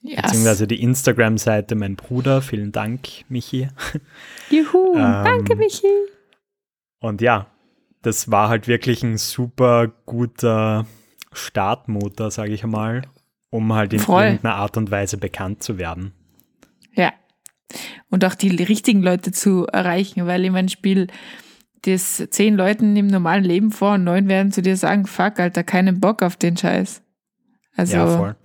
[SPEAKER 2] Yes.
[SPEAKER 1] Beziehungsweise die Instagram-Seite mein Bruder. Vielen Dank, Michi. <laughs>
[SPEAKER 2] Juhu, ähm, danke, Michi.
[SPEAKER 1] Und ja, das war halt wirklich ein super guter Startmotor, sage ich mal, um halt in
[SPEAKER 2] Voll.
[SPEAKER 1] irgendeiner Art und Weise bekannt zu werden.
[SPEAKER 2] Ja. Und auch die richtigen Leute zu erreichen, weil ich mein Spiel das zehn Leuten im normalen Leben vor und neun werden zu dir sagen, fuck, Alter, keinen Bock auf den Scheiß. Also,
[SPEAKER 1] ja, voll.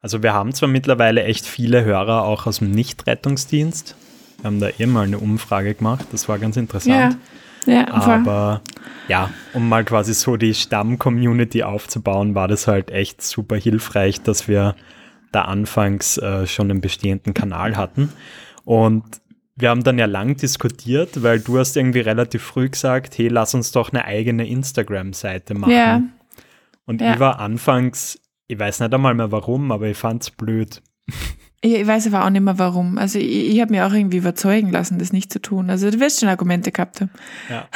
[SPEAKER 1] Also wir haben zwar mittlerweile echt viele Hörer auch aus dem Nicht-Rettungsdienst. Wir haben da eh mal eine Umfrage gemacht, das war ganz interessant.
[SPEAKER 2] Ja, ja
[SPEAKER 1] Aber ja, um mal quasi so die Stamm-Community aufzubauen, war das halt echt super hilfreich, dass wir da anfangs äh, schon einen bestehenden Kanal hatten. Und wir haben dann ja lang diskutiert, weil du hast irgendwie relativ früh gesagt, hey, lass uns doch eine eigene Instagram-Seite machen.
[SPEAKER 2] Ja.
[SPEAKER 1] Und
[SPEAKER 2] Ja.
[SPEAKER 1] ich war anfangs, ich weiß nicht einmal mehr warum, aber ich fand's blöd.
[SPEAKER 2] Ich, ich weiß aber auch nicht mehr warum. Also ich, ich habe mir auch irgendwie überzeugen lassen, das nicht zu tun. Also du wirst schon Argumente gehabt haben.
[SPEAKER 1] Ja.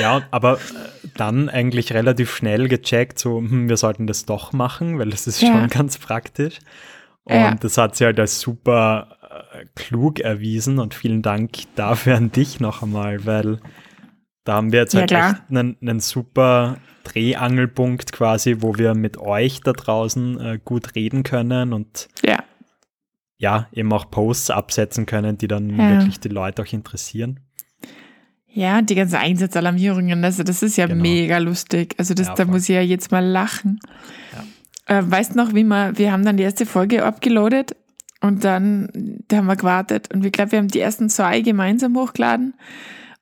[SPEAKER 1] ja, aber äh, dann eigentlich relativ schnell gecheckt, so, hm, wir sollten das doch machen, weil das ist
[SPEAKER 2] Ja.
[SPEAKER 1] schon ganz praktisch. Und
[SPEAKER 2] Ja.
[SPEAKER 1] das hat sich halt als super äh, klug erwiesen und vielen Dank dafür an dich noch einmal, weil da haben wir jetzt
[SPEAKER 2] Ja,
[SPEAKER 1] halt
[SPEAKER 2] klar.
[SPEAKER 1] echt einen, einen super Drehangelpunkt quasi, wo wir mit euch da draußen äh, gut reden können und
[SPEAKER 2] Ja.
[SPEAKER 1] ja, eben auch Posts absetzen können, die dann
[SPEAKER 2] Ja.
[SPEAKER 1] wirklich die Leute auch interessieren.
[SPEAKER 2] Ja, die ganzen Einsatzalarmierungen, also das ist ja
[SPEAKER 1] Genau.
[SPEAKER 2] mega lustig. Also das,
[SPEAKER 1] Ja,
[SPEAKER 2] da
[SPEAKER 1] voll.
[SPEAKER 2] muss ich ja jetzt mal lachen. Äh, weißt noch, wie wir, wir haben dann die erste Folge abgeloadet und dann da haben wir gewartet und ich glaube, wir haben die ersten zwei gemeinsam hochgeladen.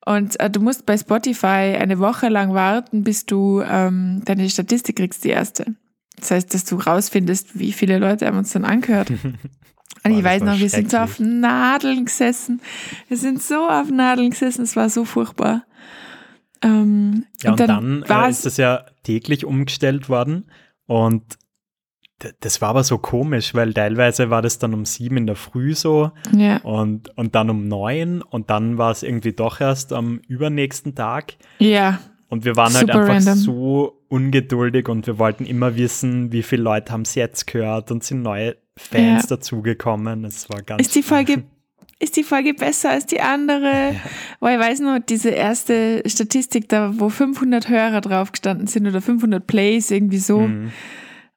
[SPEAKER 2] Und äh, du musst bei Spotify eine Woche lang warten, bis du ähm, deine Statistik kriegst, die erste. Das heißt, dass du rausfindest, wie viele Leute haben uns dann angehört. <laughs> Und ich weiß noch, wir sind so auf. Nadeln gesessen. Wir sind so auf Nadeln gesessen, es war so furchtbar. Ähm,
[SPEAKER 1] Ja, und, dann,
[SPEAKER 2] war
[SPEAKER 1] äh, ist das ja täglich umgestellt worden und das war aber so komisch, weil teilweise war das dann um sieben in der Früh so
[SPEAKER 2] ja,
[SPEAKER 1] und, und dann um neun und dann war es irgendwie doch erst am übernächsten Tag
[SPEAKER 2] ja,
[SPEAKER 1] und wir waren halt
[SPEAKER 2] Super
[SPEAKER 1] einfach
[SPEAKER 2] random.
[SPEAKER 1] so ungeduldig und wir wollten immer wissen, wie viele Leute haben es jetzt gehört und sind neue Fans
[SPEAKER 2] Ja.
[SPEAKER 1] dazugekommen. Es war ganz
[SPEAKER 2] ist die Folge <laughs> ist die Folge besser als die andere? Weil ich weiß noch, diese erste Statistik da, wo 500 Hörer drauf gestanden sind oder 500 Plays, irgendwie so.
[SPEAKER 1] Mhm.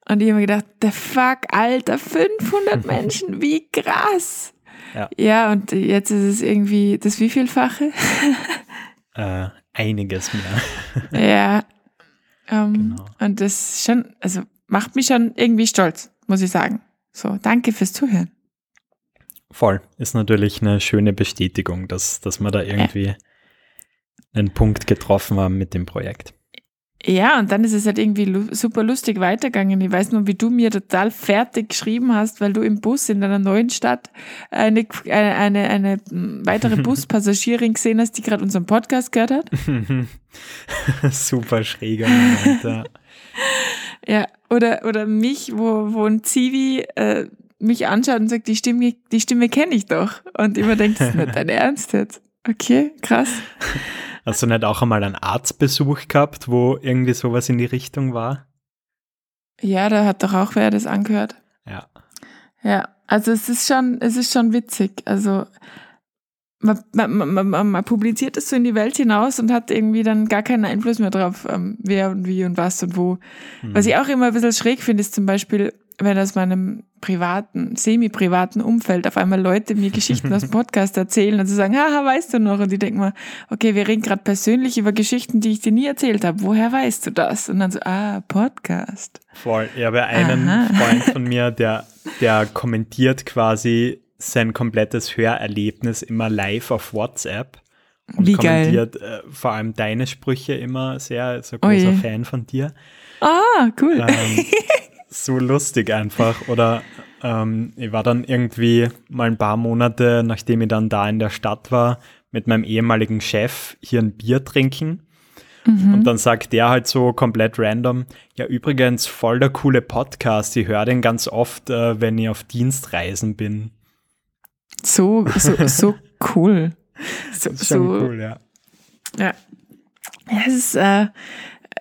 [SPEAKER 2] Und ich habe mir gedacht, der fuck, Alter, 500 <laughs> Menschen, wie krass.
[SPEAKER 1] Ja.
[SPEAKER 2] ja, und jetzt ist es irgendwie das wievielfache?
[SPEAKER 1] äh, einiges mehr. <laughs>
[SPEAKER 2] Ja. Ähm,
[SPEAKER 1] Genau.
[SPEAKER 2] Und das schon, also macht mich schon irgendwie stolz, muss ich sagen. So, danke fürs Zuhören.
[SPEAKER 1] Voll. Ist natürlich eine schöne Bestätigung, dass, dass wir da irgendwie einen Punkt getroffen haben mit dem Projekt.
[SPEAKER 2] Ja, und dann ist es halt irgendwie lu super lustig weitergegangen. Ich weiß noch, wie du mir total fertig geschrieben hast, weil du im Bus in deiner neuen Stadt eine, eine, eine, weitere <laughs> Buspassagirin gesehen hast, die gerade unseren Podcast gehört hat. <laughs>
[SPEAKER 1] Super schräger Moment. Ja. <laughs>
[SPEAKER 2] Ja, oder, oder mich, wo, wo ein Zivi äh, mich anschaut und sagt, die Stimme, die Stimme kenne ich doch. Und immer denkt, das ist nicht dein Ernst jetzt. Okay, krass.
[SPEAKER 1] Hast du nicht auch einmal einen Arztbesuch gehabt, wo irgendwie sowas in die Richtung war?
[SPEAKER 2] Ja, da hat doch auch wer das angehört.
[SPEAKER 1] Ja.
[SPEAKER 2] Ja, also es ist schon, es ist schon witzig. Also man, man, man, man, publiziert es so in die Welt hinaus und hat irgendwie dann gar keinen Einfluss mehr drauf, ähm, wer und wie und was und wo.
[SPEAKER 1] Hm.
[SPEAKER 2] Was ich auch immer ein bisschen schräg finde, ist zum Beispiel, wenn aus meinem privaten, semi-privaten Umfeld auf einmal Leute mir Geschichten aus dem <laughs> Podcast erzählen und sie sagen, haha, weißt du noch? Und ich denke mal, okay, wir reden gerade persönlich über Geschichten, die ich dir nie erzählt habe. Woher weißt du das? Und dann so, ah, Podcast.
[SPEAKER 1] Voll. Ich habe einen
[SPEAKER 2] Aha.
[SPEAKER 1] Freund von <laughs> mir, der, der kommentiert quasi sein komplettes Hörerlebnis immer live auf WhatsApp. Und
[SPEAKER 2] Wie geil.
[SPEAKER 1] kommentiert äh, vor allem deine Sprüche immer sehr, ein
[SPEAKER 2] Oh
[SPEAKER 1] großer
[SPEAKER 2] je.
[SPEAKER 1] Fan von dir.
[SPEAKER 2] Ah, cool.
[SPEAKER 1] ähm, <laughs> so lustig einfach. Oder ähm, ich war dann irgendwie mal ein paar Monate, nachdem ich dann da in der Stadt war, mit meinem ehemaligen Chef hier ein Bier trinken. Und dann sagt der halt so komplett random, ja übrigens voll der coole Podcast, ich höre den ganz oft, äh, wenn ich auf Dienstreisen bin.
[SPEAKER 2] So, so, so cool. So, <laughs>
[SPEAKER 1] Das ist schon
[SPEAKER 2] so,
[SPEAKER 1] cool, ja.
[SPEAKER 2] Ja. ja, es ist äh,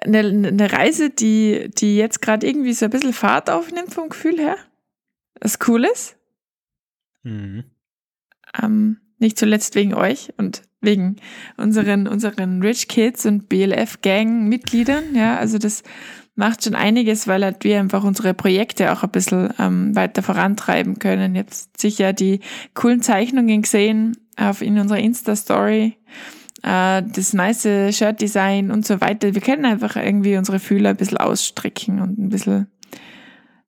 [SPEAKER 2] eine, eine Reise, die, die jetzt gerade irgendwie so ein bisschen Fahrt aufnimmt vom Gefühl her. Was cool ist.
[SPEAKER 1] Mhm.
[SPEAKER 2] Ähm, nicht zuletzt wegen euch und wegen unseren, unseren Rich Kids und BLF-Gang-Mitgliedern. Ja, also das macht schon einiges, weil halt wir einfach unsere Projekte auch ein bisschen ähm, weiter vorantreiben können. Ihr habt sicher die coolen Zeichnungen gesehen auf in unserer Insta-Story, äh, das nice Shirt-Design und so weiter. Wir können einfach irgendwie unsere Fühler ein bisschen ausstrecken und ein bisschen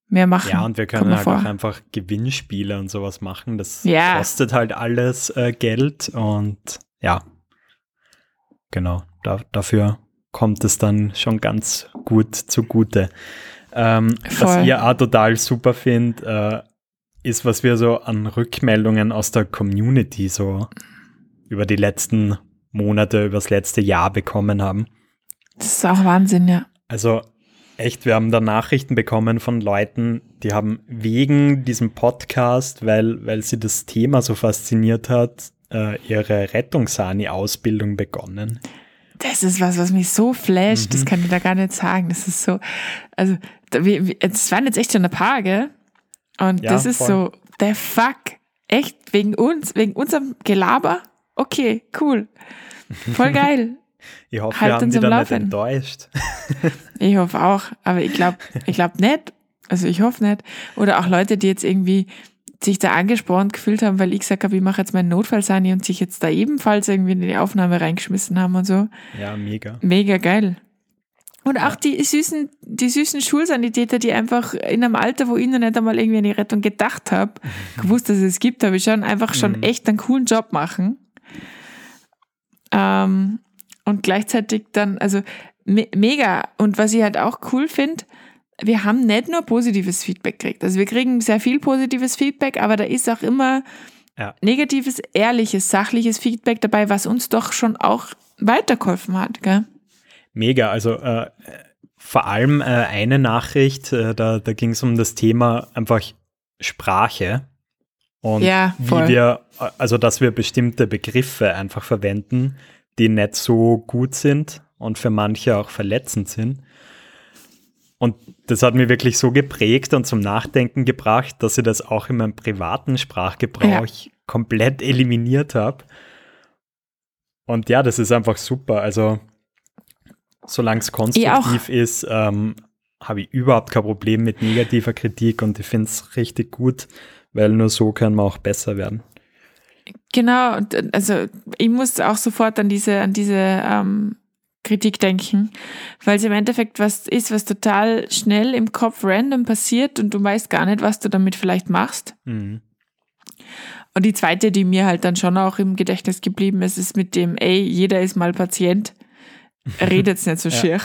[SPEAKER 2] mehr machen.
[SPEAKER 1] Ja, und wir können halt
[SPEAKER 2] vor.
[SPEAKER 1] auch einfach Gewinnspiele und sowas machen. Das
[SPEAKER 2] Ja.
[SPEAKER 1] kostet halt alles äh, Geld und ja, genau, da, dafür kommt es dann schon ganz gut zugute. Ähm, was ihr auch total super findet, äh, ist, was wir so an Rückmeldungen aus der Community so über die letzten Monate, über das letzte Jahr bekommen haben.
[SPEAKER 2] Das ist auch Wahnsinn, ja.
[SPEAKER 1] Also echt, wir haben da Nachrichten bekommen von Leuten, die haben wegen diesem Podcast, weil, weil sie das Thema so fasziniert hat, äh, ihre Rettungssani-Ausbildung begonnen.
[SPEAKER 2] Das ist was, was mich so flasht, das kann ich da gar nicht sagen. Das ist so, also, es waren jetzt echt schon ein paar, gell? Und
[SPEAKER 1] Ja,
[SPEAKER 2] das ist
[SPEAKER 1] voll.
[SPEAKER 2] so, der Fuck, echt, wegen uns, wegen unserem Gelaber? Okay, cool. Voll geil.
[SPEAKER 1] Ich hoffe,
[SPEAKER 2] Halt
[SPEAKER 1] wir haben
[SPEAKER 2] am
[SPEAKER 1] dann nicht
[SPEAKER 2] Laufen.
[SPEAKER 1] enttäuscht. <laughs>
[SPEAKER 2] Ich hoffe auch, aber ich glaube ich glaub nicht. Also ich hoffe nicht. Oder auch Leute, die jetzt irgendwie sich da angesprochen gefühlt haben, weil ich gesagt habe, ich mache jetzt meinen Notfallsani und sich jetzt da ebenfalls irgendwie in die Aufnahme reingeschmissen haben und so.
[SPEAKER 1] Ja, mega.
[SPEAKER 2] Mega geil. Und auch die süßen, die süßen Schulsanitäter, die einfach in einem Alter, wo ich noch nicht einmal irgendwie an die Rettung gedacht habe, <laughs> gewusst, dass es gibt, habe ich schon einfach schon
[SPEAKER 1] Mhm.
[SPEAKER 2] echt einen coolen Job machen. Ähm, und gleichzeitig dann, also me mega. Und was ich halt auch cool finde, wir haben nicht nur positives Feedback gekriegt. Also wir kriegen sehr viel positives Feedback, aber da ist auch immer
[SPEAKER 1] Ja.
[SPEAKER 2] negatives, ehrliches, sachliches Feedback dabei, was uns doch schon auch weitergeholfen hat. Gell?
[SPEAKER 1] Mega, also äh, vor allem äh, eine Nachricht, äh, da, da ging es um das Thema einfach Sprache und
[SPEAKER 2] Ja,
[SPEAKER 1] wie wir, also dass wir bestimmte Begriffe einfach verwenden, die nicht so gut sind und für manche auch verletzend sind. Und das hat mir wirklich so geprägt und zum Nachdenken gebracht, dass ich das auch in meinem privaten Sprachgebrauch komplett eliminiert habe. Und ja, das ist einfach super. Also, solange es konstruktiv ist, ähm, habe ich überhaupt kein Problem mit negativer Kritik und ich finde es richtig gut, weil nur so können wir auch besser werden.
[SPEAKER 2] Genau, äh, also ich muss auch sofort an diese, an diese ähm, Kritik denken, weil es im Endeffekt was ist, was total schnell im Kopf random passiert und du weißt gar nicht, was du damit vielleicht machst.
[SPEAKER 1] Mhm.
[SPEAKER 2] Und die zweite, die mir halt dann schon auch im Gedächtnis geblieben ist, ist mit dem, ey, jeder ist mal Patient. <laughs> Redet's nicht so
[SPEAKER 1] Ja.
[SPEAKER 2] schier.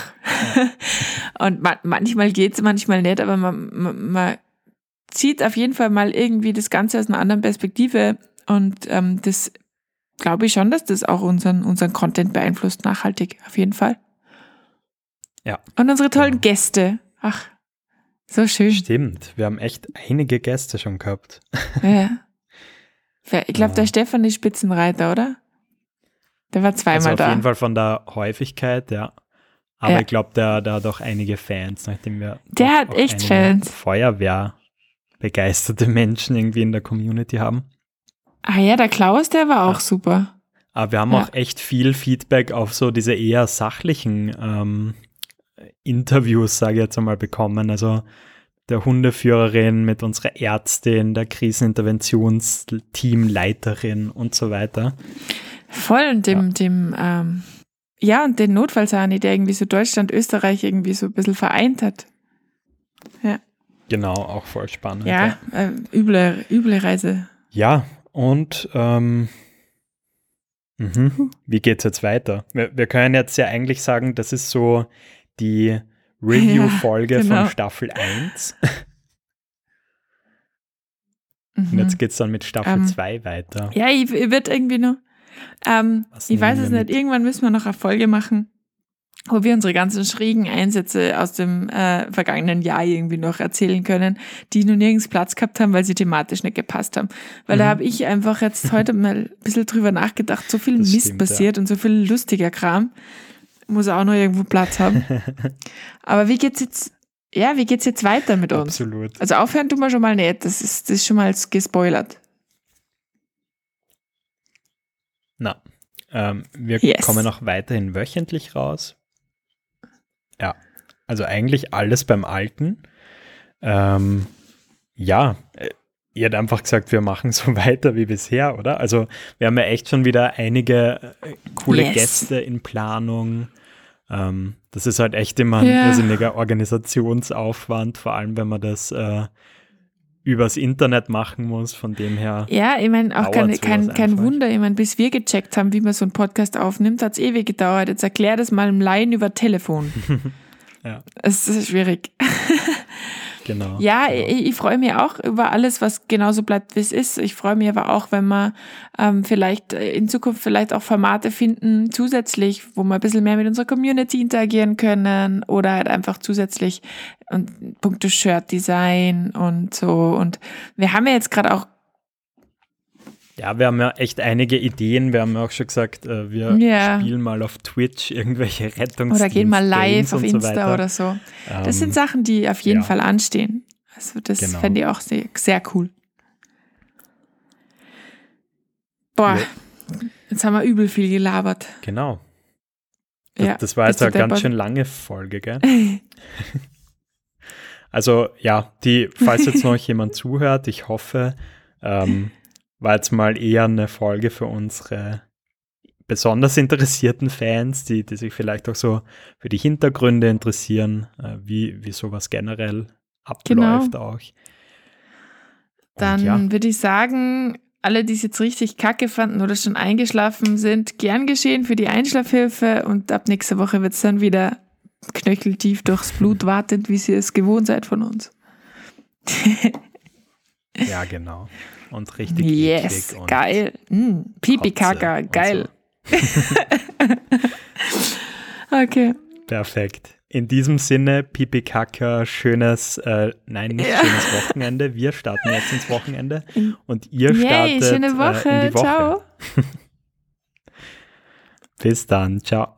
[SPEAKER 2] <laughs> Und ma manchmal geht's, manchmal nicht, aber man, man, man zieht auf jeden Fall mal irgendwie das Ganze aus einer anderen Perspektive. Und ähm, das glaube ich schon, dass das auch unseren, unseren Content beeinflusst, nachhaltig, auf jeden Fall.
[SPEAKER 1] Ja.
[SPEAKER 2] Und unsere tollen
[SPEAKER 1] Genau.
[SPEAKER 2] Gäste. Ach, so schön.
[SPEAKER 1] Stimmt, wir haben echt einige Gäste schon gehabt.
[SPEAKER 2] Ja. <laughs> Ich glaube, der Stefan ist Spitzenreiter, oder? Der war zweimal
[SPEAKER 1] Also auf
[SPEAKER 2] da.
[SPEAKER 1] jeden Fall von der Häufigkeit, ja. Aber
[SPEAKER 2] Ja.
[SPEAKER 1] ich glaube, der, der hat auch einige Fans, nachdem wir
[SPEAKER 2] Der hat echt Fans.
[SPEAKER 1] Feuerwehr begeisterte Menschen irgendwie in der Community haben.
[SPEAKER 2] Ah ja, der Klaus, der war auch
[SPEAKER 1] Ja.
[SPEAKER 2] super.
[SPEAKER 1] Aber wir haben
[SPEAKER 2] Ja.
[SPEAKER 1] auch echt viel Feedback auf so diese eher sachlichen ähm, Interviews, sage ich jetzt einmal, bekommen. Also der Hundeführerin mit unserer Ärztin, der Kriseninterventionsteamleiterin und so weiter.
[SPEAKER 2] Voll und dem, dem, ähm, ja, und den Notfallsani, der irgendwie so Deutschland, Österreich irgendwie so ein bisschen vereint hat.
[SPEAKER 1] Genau, auch voll spannend.
[SPEAKER 2] Ja, äh, üble, üble Reise.
[SPEAKER 1] Ja, und ähm, mhm. wie geht's jetzt weiter? Wir, wir können jetzt ja eigentlich sagen, das ist so die Review-Folge <laughs>
[SPEAKER 2] Ja, genau.
[SPEAKER 1] von Staffel 1. <laughs> Und
[SPEAKER 2] Mhm.
[SPEAKER 1] jetzt geht's dann mit Staffel
[SPEAKER 2] Ähm,
[SPEAKER 1] 2 weiter.
[SPEAKER 2] Ja, ich, ich wird irgendwie noch. Ähm, ich weiß es nicht. Irgendwann müssen wir noch eine Folge machen, wo wir unsere ganzen schrägen Einsätze aus dem äh, vergangenen Jahr irgendwie noch erzählen können, die nur nirgends Platz gehabt haben, weil sie thematisch nicht gepasst haben. Weil da
[SPEAKER 1] Mhm.
[SPEAKER 2] habe ich einfach jetzt heute mal ein bisschen drüber nachgedacht. So viel
[SPEAKER 1] Das
[SPEAKER 2] Mist
[SPEAKER 1] stimmt,
[SPEAKER 2] passiert und so viel lustiger Kram. Muss auch noch irgendwo Platz haben. <laughs> Aber wie geht's jetzt? Ja, wie geht's jetzt weiter mit uns?
[SPEAKER 1] Absolut.
[SPEAKER 2] Also aufhören tun wir schon mal nicht. Das ist, das ist schon mal gespoilert.
[SPEAKER 1] Na, ähm, wir
[SPEAKER 2] Yes.
[SPEAKER 1] kommen auch weiterhin wöchentlich raus. Ja, also eigentlich alles beim Alten. Ähm, ja, äh, ihr habt einfach gesagt, wir machen so <laughs> weiter wie bisher, oder? Also wir haben ja echt schon wieder einige äh, coole
[SPEAKER 2] Yes.
[SPEAKER 1] Gäste in Planung. Ähm, das ist halt echt immer ein
[SPEAKER 2] Ja.
[SPEAKER 1] irrsinniger Organisationsaufwand, vor allem wenn man das äh, übers Internet machen muss. Von dem her,
[SPEAKER 2] Ja, ich meine, auch kein, kein, kein. Wunder. Ich meine, bis wir gecheckt haben, wie man so einen Podcast aufnimmt, hat es ewig gedauert. Jetzt erklär das mal im Laien über Telefon. <laughs>
[SPEAKER 1] Ja.
[SPEAKER 2] Es ist schwierig. <laughs>
[SPEAKER 1] genau.
[SPEAKER 2] Ja,
[SPEAKER 1] genau.
[SPEAKER 2] ich, ich freue mich auch über alles, was genauso bleibt, wie es ist. Ich freue mich aber auch, wenn wir ähm, vielleicht äh, in Zukunft vielleicht auch Formate finden, zusätzlich, wo wir ein bisschen mehr mit unserer Community interagieren können oder halt einfach zusätzlich und Punkte Shirt-Design und so. Und wir haben ja jetzt gerade auch
[SPEAKER 1] Ja, wir haben ja echt einige Ideen. Wir haben ja auch schon gesagt, äh, wir
[SPEAKER 2] Ja.
[SPEAKER 1] spielen mal auf Twitch irgendwelche Rettungs
[SPEAKER 2] oder gehen mal live auf
[SPEAKER 1] so
[SPEAKER 2] Insta
[SPEAKER 1] weiter.
[SPEAKER 2] oder so. Das
[SPEAKER 1] Ähm,
[SPEAKER 2] sind Sachen, die auf jeden
[SPEAKER 1] ja.
[SPEAKER 2] Fall anstehen. Also das
[SPEAKER 1] Genau.
[SPEAKER 2] fände ich auch sehr, sehr cool. Boah,
[SPEAKER 1] Ja.
[SPEAKER 2] jetzt haben wir übel viel gelabert.
[SPEAKER 1] Genau. Das,
[SPEAKER 2] Ja,
[SPEAKER 1] das war jetzt eine ganz schön lange Folge, gell? <laughs> Also ja, die, falls jetzt noch jemand zuhört, ich hoffe, ähm, war jetzt mal eher eine Folge für unsere besonders interessierten Fans, die, die sich vielleicht auch so für die Hintergründe interessieren, äh, wie, wie sowas generell abläuft auch. Und
[SPEAKER 2] Dann
[SPEAKER 1] ja,
[SPEAKER 2] würde ich sagen, alle, die es jetzt richtig kacke fanden oder schon eingeschlafen sind, gern geschehen für die Einschlafhilfe und ab nächster Woche wird es dann wieder knöcheltief durchs Blut <laughs> wartend, wie ihr es gewohnt seid von uns.
[SPEAKER 1] ja, genau. Und richtig
[SPEAKER 2] Yes,
[SPEAKER 1] eklig
[SPEAKER 2] geil. Mm, Pipi Kaka, geil.
[SPEAKER 1] so. <laughs>
[SPEAKER 2] Okay.
[SPEAKER 1] Perfekt. In diesem Sinne, Pipi Kaka, schönes, äh, nein, nicht
[SPEAKER 2] Ja.
[SPEAKER 1] schönes Wochenende. Wir starten jetzt ins Wochenende und ihr
[SPEAKER 2] Yay,
[SPEAKER 1] startet
[SPEAKER 2] schöne Woche.
[SPEAKER 1] Äh, in die Woche.
[SPEAKER 2] Ciao. <laughs>
[SPEAKER 1] Bis dann, ciao.